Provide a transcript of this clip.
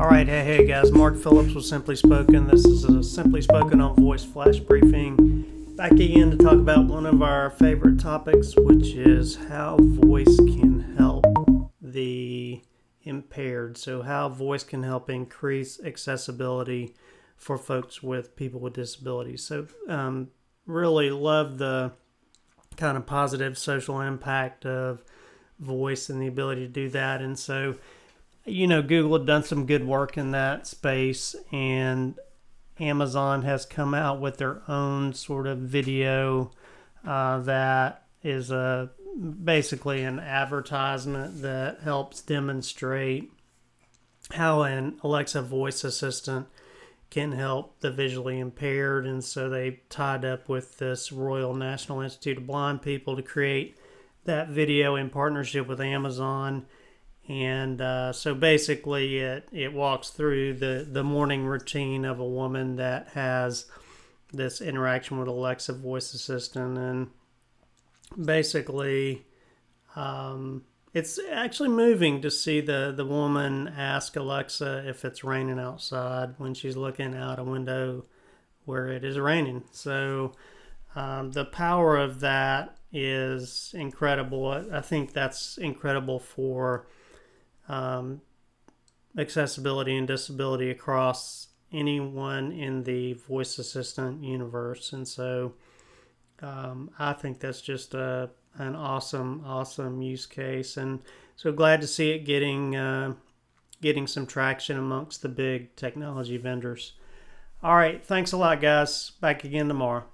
All right, hey, hey guys, Mark Phillips with Simply Spoken. This is a Simply Spoken on Voice Flash Briefing. Back again to talk about one of our favorite topics, which is how voice can help the impaired. So, how voice can help increase accessibility for folks with people with disabilities. So, um, really love the kind of positive social impact of voice and the ability to do that. And so, you know, Google had done some good work in that space, and Amazon has come out with their own sort of video uh, that is a basically an advertisement that helps demonstrate how an Alexa voice assistant can help the visually impaired. And so they tied up with this Royal National Institute of Blind People to create that video in partnership with Amazon. And uh, so basically, it, it walks through the, the morning routine of a woman that has this interaction with Alexa voice assistant. And basically, um, it's actually moving to see the, the woman ask Alexa if it's raining outside when she's looking out a window where it is raining. So um, the power of that is incredible. I think that's incredible for um, accessibility and disability across anyone in the voice assistant universe. And so um, I think that's just a, an awesome, awesome use case. And so glad to see it getting, uh, getting some traction amongst the big technology vendors. All right. Thanks a lot, guys. Back again tomorrow.